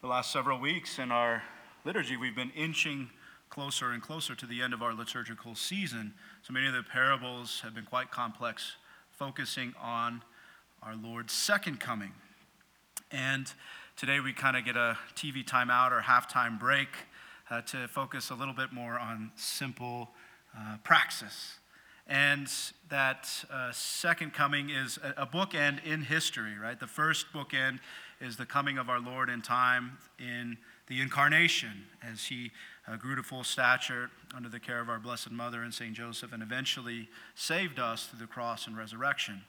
the last several weeks in our liturgy, we've been inching closer and closer to the end of our liturgical season. So many of the parables have been quite complex, focusing on our Lord's second coming. And today we kind of get a TV timeout or halftime break uh, to focus a little bit more on simple uh, praxis. And that uh, second coming is a, a bookend in history, right? The first bookend is the coming of our Lord in time in the incarnation as he uh, grew to full stature under the care of our Blessed Mother and St. Joseph and eventually saved us through the cross and resurrection.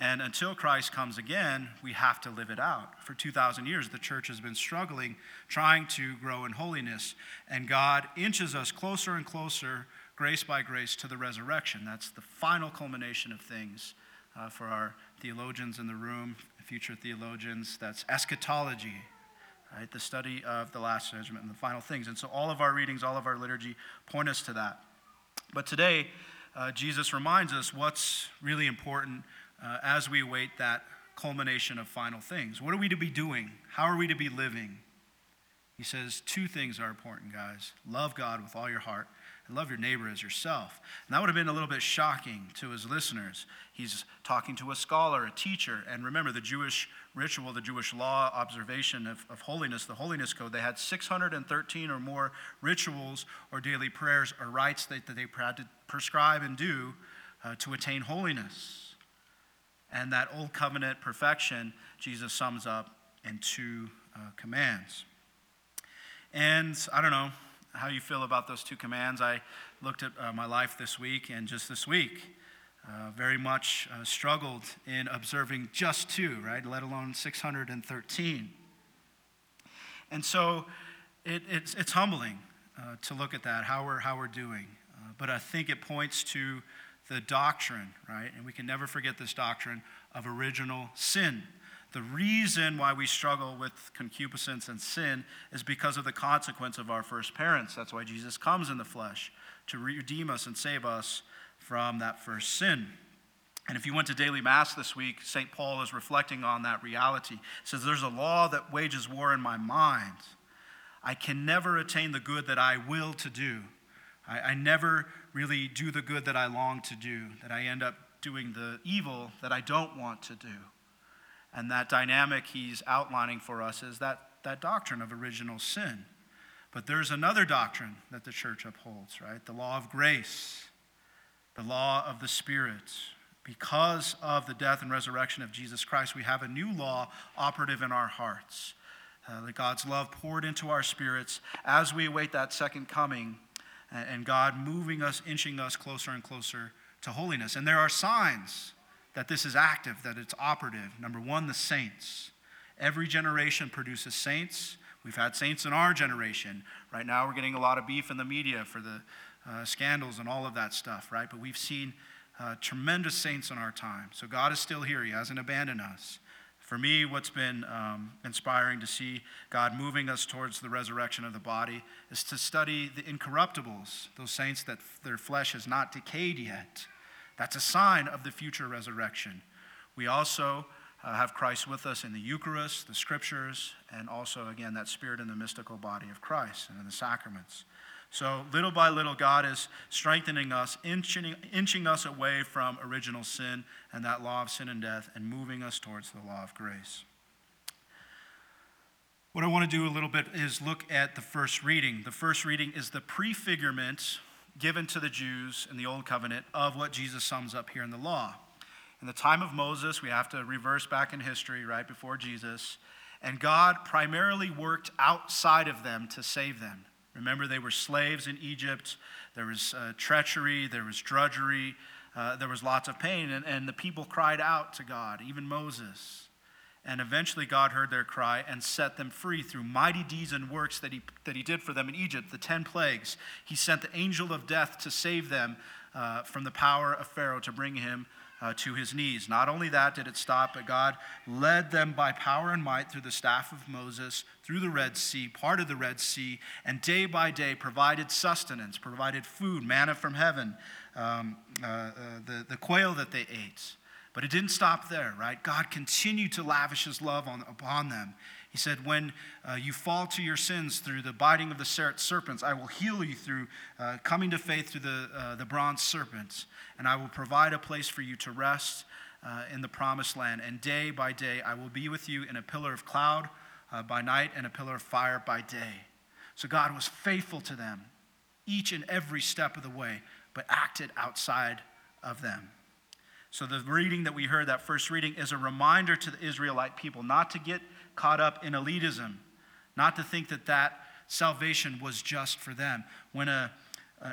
And until Christ comes again, we have to live it out. For 2,000 years, the church has been struggling, trying to grow in holiness. And God inches us closer and closer, grace by grace, to the resurrection. That's the final culmination of things uh, for our theologians in the room, future theologians. That's eschatology, right? The study of the last judgment and the final things. And so all of our readings, all of our liturgy point us to that. But today, uh, Jesus reminds us what's really important uh, as we await that culmination of final things. What are we to be doing? How are we to be living? He says two things are important, guys love God with all your heart and love your neighbor as yourself. And that would have been a little bit shocking to his listeners. He's talking to a scholar, a teacher, and remember the Jewish ritual, the Jewish law observation of, of holiness, the holiness code. They had 613 or more rituals or daily prayers or rites that, that they had to prescribe and do uh, to attain holiness. And that old covenant perfection, Jesus sums up in two uh, commands. And I don't know, how you feel about those two commands. I looked at uh, my life this week, and just this week, uh, very much uh, struggled in observing just two, right? Let alone 613. And so it, it's, it's humbling uh, to look at that, how we're, how we're doing. Uh, but I think it points to the doctrine, right? And we can never forget this doctrine of original sin. The reason why we struggle with concupiscence and sin is because of the consequence of our first parents. That's why Jesus comes in the flesh to redeem us and save us from that first sin. And if you went to daily mass this week, St. Paul is reflecting on that reality. He says, There's a law that wages war in my mind. I can never attain the good that I will to do. I, I never really do the good that I long to do, that I end up doing the evil that I don't want to do. And that dynamic he's outlining for us is that, that doctrine of original sin. But there's another doctrine that the church upholds, right? The law of grace, the law of the Spirit. Because of the death and resurrection of Jesus Christ, we have a new law operative in our hearts. Uh, that God's love poured into our spirits as we await that second coming, and God moving us, inching us closer and closer to holiness. And there are signs that this is active, that it's operative. Number one, the saints. Every generation produces saints. We've had saints in our generation. Right now, we're getting a lot of beef in the media for the uh, scandals and all of that stuff, right? But we've seen uh, tremendous saints in our time. So God is still here, He hasn't abandoned us. For me, what's been um, inspiring to see God moving us towards the resurrection of the body is to study the incorruptibles, those saints that their flesh has not decayed yet that's a sign of the future resurrection. We also uh, have Christ with us in the Eucharist, the scriptures, and also, again, that spirit in the mystical body of Christ and in the sacraments. So, little by little, God is strengthening us, inching, inching us away from original sin and that law of sin and death, and moving us towards the law of grace. What I want to do a little bit is look at the first reading. The first reading is the prefigurement given to the Jews in the Old Covenant of what Jesus sums up here in the law. In the time of Moses, we have to reverse back in history, right before Jesus, and God primarily worked outside of them to save them. Remember, they were slaves in Egypt. There was uh, treachery, there was drudgery, uh, there was lots of pain, and, and the people cried out to God, even Moses. And eventually, God heard their cry and set them free through mighty deeds and works that he, that he did for them in Egypt, the 10 plagues. He sent the angel of death to save them uh, from the power of Pharaoh to bring him uh, to his knees. Not only that did it stop, but God led them by power and might through the staff of Moses, through the Red Sea, part of the Red Sea, and day by day provided sustenance, provided food, manna from heaven, um, uh, uh the, the quail that they ate. But it didn't stop there, right? God continued to lavish his love on, upon them. He said, When uh, you fall to your sins through the biting of the serpents, I will heal you through uh, coming to faith through the, uh, the bronze serpents, and I will provide a place for you to rest uh, in the promised land. And day by day, I will be with you in a pillar of cloud uh, by night and a pillar of fire by day. So God was faithful to them each and every step of the way, but acted outside of them. So the reading that we heard, that first reading, is a reminder to the Israelite people not to get caught up in elitism, not to think that that salvation was just for them. When a,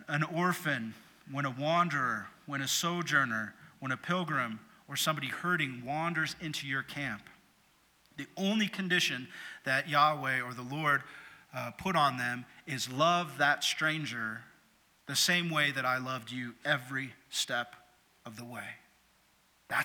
an orphan, when a wanderer, when a sojourner, when a pilgrim, or somebody hurting wanders into your camp, the only condition that Yahweh or the Lord uh, put on them is love that stranger the same way that I loved you every step of the way.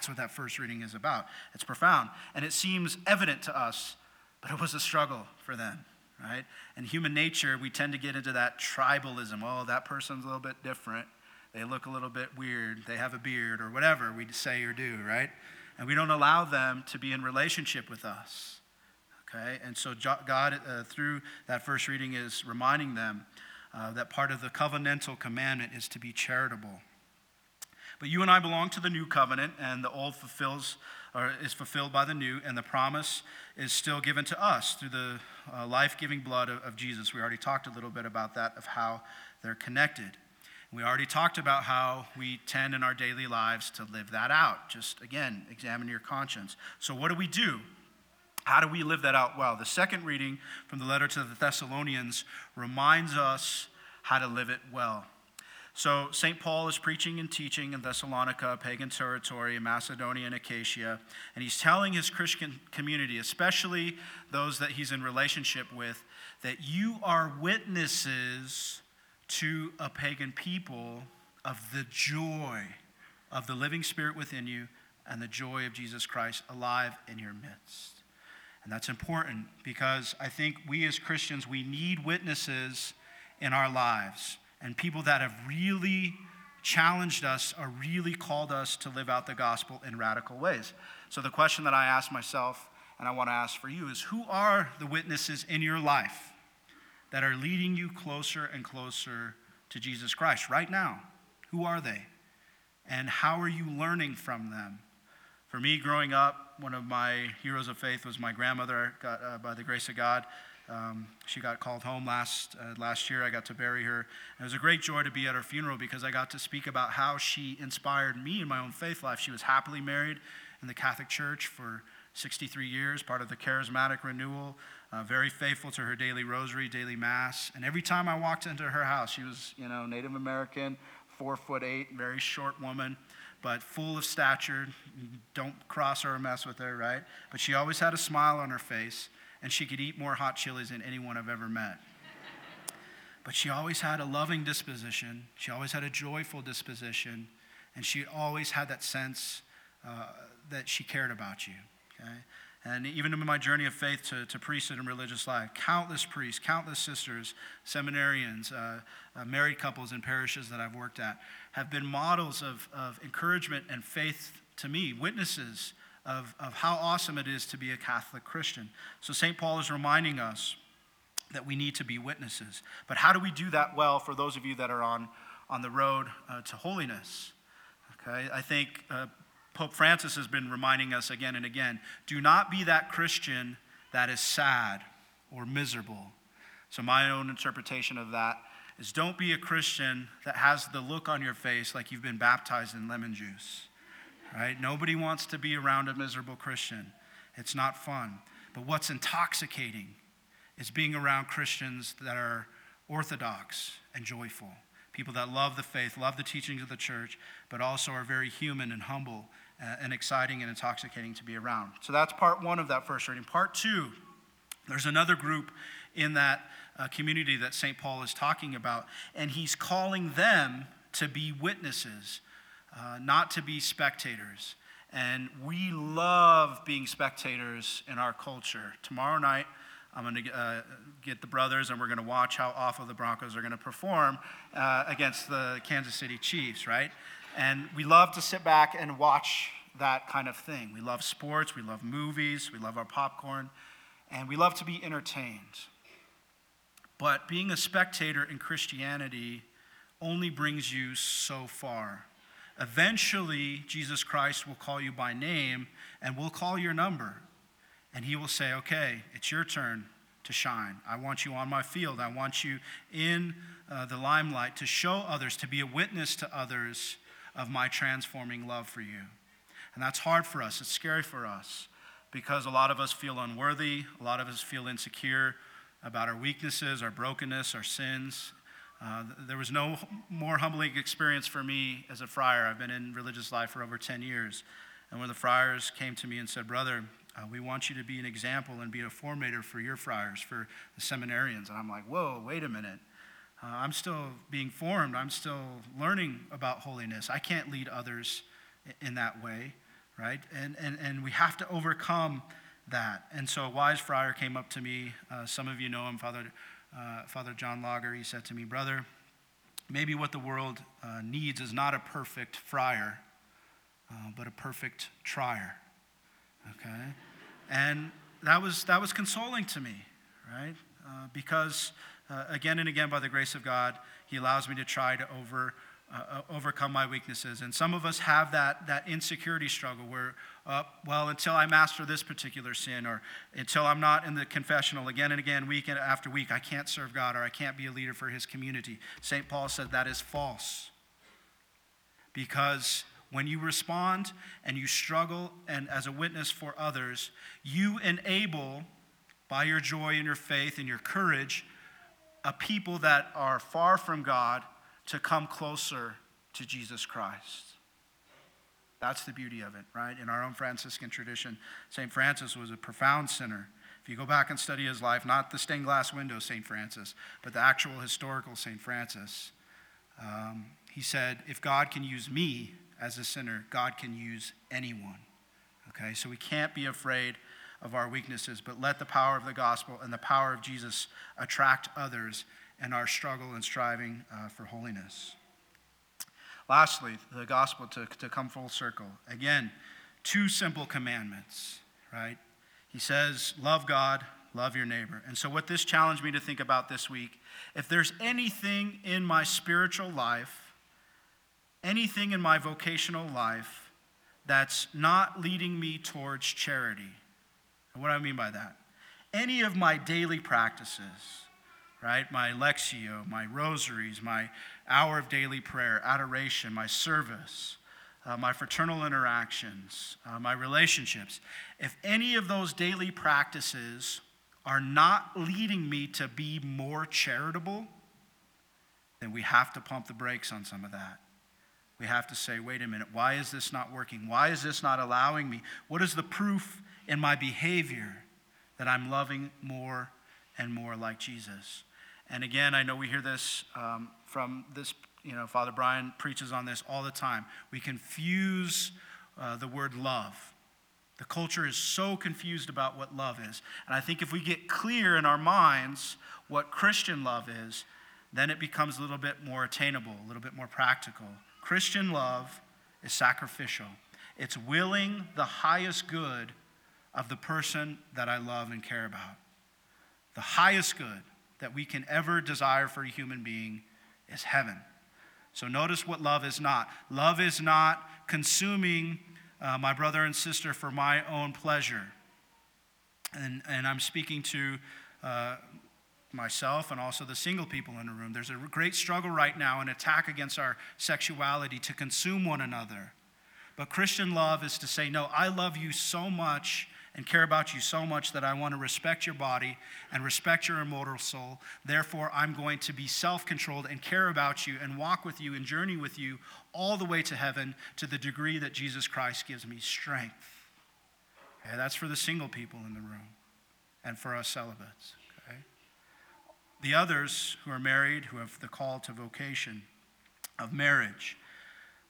That's what that first reading is about. It's profound. And it seems evident to us, but it was a struggle for them, right? And human nature, we tend to get into that tribalism. Oh, that person's a little bit different. They look a little bit weird. They have a beard or whatever we say or do, right? And we don't allow them to be in relationship with us. Okay? And so God, uh, through that first reading, is reminding them uh, that part of the covenantal commandment is to be charitable. But you and I belong to the new covenant, and the old fulfills or is fulfilled by the new, and the promise is still given to us through the uh, life-giving blood of, of Jesus. We already talked a little bit about that, of how they're connected. We already talked about how we tend in our daily lives to live that out. Just again, examine your conscience. So, what do we do? How do we live that out well? The second reading from the letter to the Thessalonians reminds us how to live it well. So, St. Paul is preaching and teaching in Thessalonica, pagan territory, Macedonia and Achaia, and he's telling his Christian community, especially those that he's in relationship with, that you are witnesses to a pagan people of the joy of the living spirit within you and the joy of Jesus Christ alive in your midst. And that's important because I think we as Christians, we need witnesses in our lives and people that have really challenged us or really called us to live out the gospel in radical ways. So the question that I ask myself and I want to ask for you is who are the witnesses in your life that are leading you closer and closer to Jesus Christ right now? Who are they? And how are you learning from them? For me, growing up, one of my heroes of faith was my grandmother, uh, by the grace of God. Um, she got called home last, uh, last year. I got to bury her. And it was a great joy to be at her funeral because I got to speak about how she inspired me in my own faith life. She was happily married in the Catholic Church for 63 years, part of the charismatic renewal, uh, very faithful to her daily rosary, daily mass. And every time I walked into her house, she was, you know, Native American, four foot eight, very short woman, but full of stature. Don't cross her or mess with her, right? But she always had a smile on her face, and she could eat more hot chilies than anyone I've ever met. But she always had a loving disposition. She always had a joyful disposition. And she always had that sense uh, that she cared about you. Okay? And even in my journey of faith to, to priesthood and religious life, countless priests, countless sisters, seminarians, uh, uh, married couples in parishes that I've worked at have been models of, of encouragement and faith to me, witnesses of, of how awesome it is to be a Catholic Christian. So St. Paul is reminding us that we need to be witnesses. But how do we do that well for those of you that are on, on the road uh, to holiness? Okay, I think uh, Pope Francis has been reminding us again and again do not be that Christian that is sad or miserable. So, my own interpretation of that is don't be a Christian that has the look on your face like you've been baptized in lemon juice. Right? Nobody wants to be around a miserable Christian. It's not fun. But what's intoxicating is being around Christians that are orthodox and joyful people that love the faith, love the teachings of the church, but also are very human and humble uh, and exciting and intoxicating to be around. So that's part one of that first reading. Part two, there's another group in that uh, community that St. Paul is talking about, and he's calling them to be witnesses, uh, not to be spectators. And we love being spectators in our culture. Tomorrow night, I'm going to uh, get the brothers and we're going to watch how awful the Broncos are going to perform uh, against the Kansas City Chiefs, right? And we love to sit back and watch that kind of thing. We love sports, we love movies, we love our popcorn. and we love to be entertained. But being a spectator in Christianity only brings you so far. Eventually, Jesus Christ will call you by name and will call your number. And he will say, Okay, it's your turn to shine. I want you on my field. I want you in uh, the limelight to show others, to be a witness to others of my transforming love for you. And that's hard for us. It's scary for us because a lot of us feel unworthy, a lot of us feel insecure about our weaknesses, our brokenness, our sins. Uh, there was no more humbling experience for me as a friar. I've been in religious life for over 10 years. And when the friars came to me and said, Brother, uh, we want you to be an example and be a formator for your friars, for the seminarians. And I'm like, Whoa, wait a minute. Uh, I'm still being formed. I'm still learning about holiness. I can't lead others in that way, right? And, and, and we have to overcome that. And so a wise friar came up to me. Uh, some of you know him, Father, uh, Father John Lager. He said to me, Brother, maybe what the world uh, needs is not a perfect friar, uh, but a perfect trier. Okay? And that was, that was consoling to me, right? Uh, because uh, again and again, by the grace of God, He allows me to try to over, uh, overcome my weaknesses. And some of us have that, that insecurity struggle where, uh, well, until I master this particular sin, or until I'm not in the confessional again and again, week after week, I can't serve God or I can't be a leader for His community. St. Paul said that is false. Because when you respond and you struggle and as a witness for others, you enable, by your joy and your faith and your courage, a people that are far from God to come closer to Jesus Christ. That's the beauty of it, right? In our own Franciscan tradition, St. Francis was a profound sinner. If you go back and study his life, not the stained glass window St. Francis, but the actual historical St. Francis, um, he said, If God can use me as a sinner, God can use anyone. Okay, so we can't be afraid of our weaknesses, but let the power of the gospel and the power of Jesus attract others in our struggle and striving uh, for holiness. Lastly, the gospel to, to come full circle. Again, two simple commandments, right? He says, Love God, love your neighbor. And so, what this challenged me to think about this week if there's anything in my spiritual life, anything in my vocational life that's not leading me towards charity, and what do I mean by that? Any of my daily practices, right? My lectio, my rosaries, my hour of daily prayer, adoration, my service, uh, my fraternal interactions, uh, my relationships. If any of those daily practices are not leading me to be more charitable, then we have to pump the brakes on some of that. We have to say, wait a minute, why is this not working? Why is this not allowing me? What is the proof in my behavior that I'm loving more and more like Jesus. And again, I know we hear this um, from this, you know, Father Brian preaches on this all the time. We confuse uh, the word love. The culture is so confused about what love is. And I think if we get clear in our minds what Christian love is, then it becomes a little bit more attainable, a little bit more practical. Christian love is sacrificial, it's willing the highest good of the person that I love and care about. The highest good that we can ever desire for a human being is heaven. So notice what love is not. Love is not consuming uh, my brother and sister for my own pleasure. And, and I'm speaking to uh, myself and also the single people in the room. There's a great struggle right now, an attack against our sexuality to consume one another. But Christian love is to say, no, I love you so much and care about you so much that I want to respect your body and respect your immortal soul. Therefore, I'm going to be self controlled and care about you and walk with you and journey with you all the way to heaven to the degree that Jesus Christ gives me strength. Okay, that's for the single people in the room and for us celibates. Okay? The others who are married, who have the call to vocation of marriage,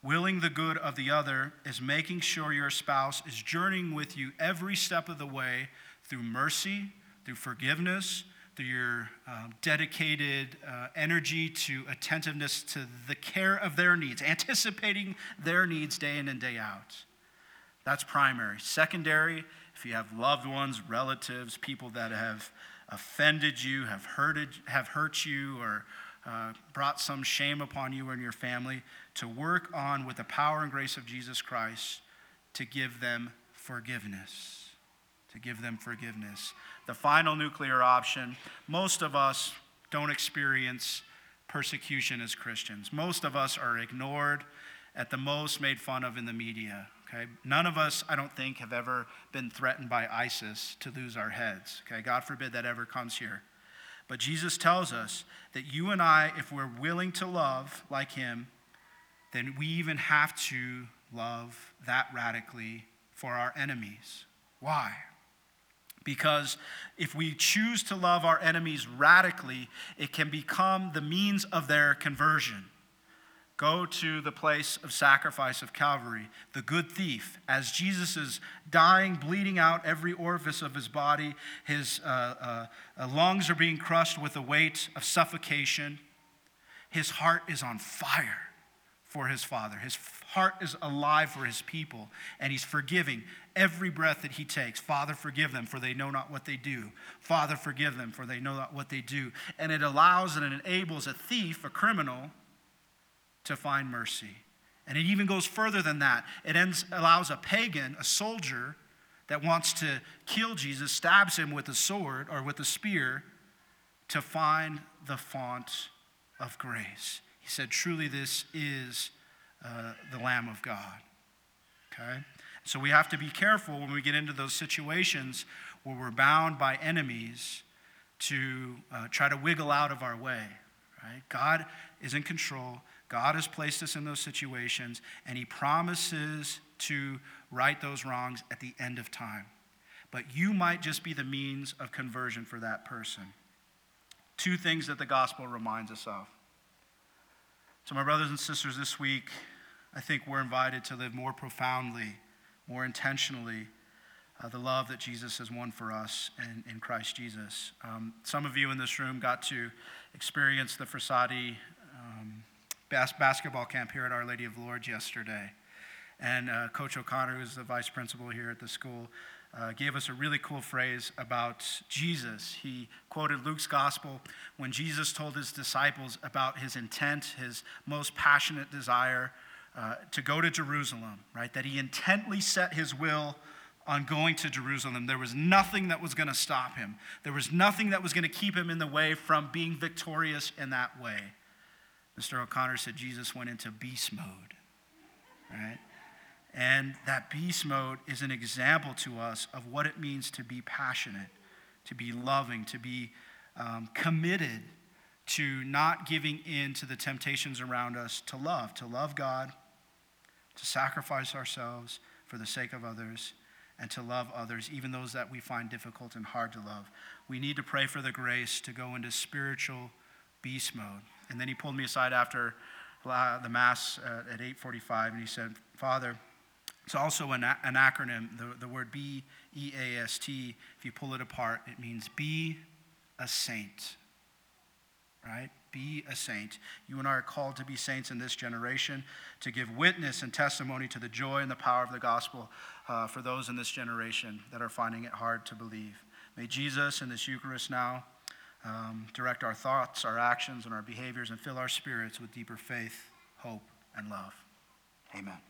Willing the good of the other is making sure your spouse is journeying with you every step of the way through mercy, through forgiveness, through your uh, dedicated uh, energy to attentiveness to the care of their needs, anticipating their needs day in and day out. That's primary. Secondary, if you have loved ones, relatives, people that have offended you, have hurted, have hurt you, or uh, brought some shame upon you and your family, to work on with the power and grace of Jesus Christ to give them forgiveness. To give them forgiveness. The final nuclear option most of us don't experience persecution as Christians. Most of us are ignored, at the most made fun of in the media. Okay? None of us, I don't think, have ever been threatened by ISIS to lose our heads. Okay? God forbid that ever comes here. But Jesus tells us that you and I, if we're willing to love like him, then we even have to love that radically for our enemies. Why? Because if we choose to love our enemies radically, it can become the means of their conversion. Go to the place of sacrifice of Calvary, the good thief. As Jesus is dying, bleeding out every orifice of his body, his uh, uh, lungs are being crushed with the weight of suffocation. His heart is on fire for his Father. His heart is alive for his people, and he's forgiving every breath that he takes. Father, forgive them, for they know not what they do. Father, forgive them, for they know not what they do. And it allows and it enables a thief, a criminal, to find mercy. And it even goes further than that. It ends, allows a pagan, a soldier that wants to kill Jesus, stabs him with a sword or with a spear to find the font of grace. He said, Truly, this is uh, the Lamb of God. Okay? So we have to be careful when we get into those situations where we're bound by enemies to uh, try to wiggle out of our way. Right? God is in control. God has placed us in those situations, and He promises to right those wrongs at the end of time. But you might just be the means of conversion for that person. Two things that the gospel reminds us of. So, my brothers and sisters, this week, I think we're invited to live more profoundly, more intentionally, uh, the love that Jesus has won for us in, in Christ Jesus. Um, some of you in this room got to experience the Frassati um, bas- basketball camp here at Our Lady of Lourdes yesterday. And uh, Coach O'Connor, who's the vice principal here at the school, uh, gave us a really cool phrase about Jesus. He quoted Luke's gospel when Jesus told his disciples about his intent, his most passionate desire uh, to go to Jerusalem, right? That he intently set his will on going to Jerusalem. There was nothing that was going to stop him, there was nothing that was going to keep him in the way from being victorious in that way. Mr. O'Connor said Jesus went into beast mode, right? And that beast mode is an example to us of what it means to be passionate, to be loving, to be um, committed to not giving in to the temptations around us, to love, to love God, to sacrifice ourselves for the sake of others, and to love others, even those that we find difficult and hard to love. We need to pray for the grace to go into spiritual beast mode. And then he pulled me aside after the Mass uh, at 8.45, and he said, Father, it's also an, an acronym, the, the word B E A S T. If you pull it apart, it means be a saint. Right? Be a saint. You and I are called to be saints in this generation, to give witness and testimony to the joy and the power of the gospel uh, for those in this generation that are finding it hard to believe. May Jesus in this Eucharist now um, direct our thoughts, our actions, and our behaviors, and fill our spirits with deeper faith, hope, and love. Amen.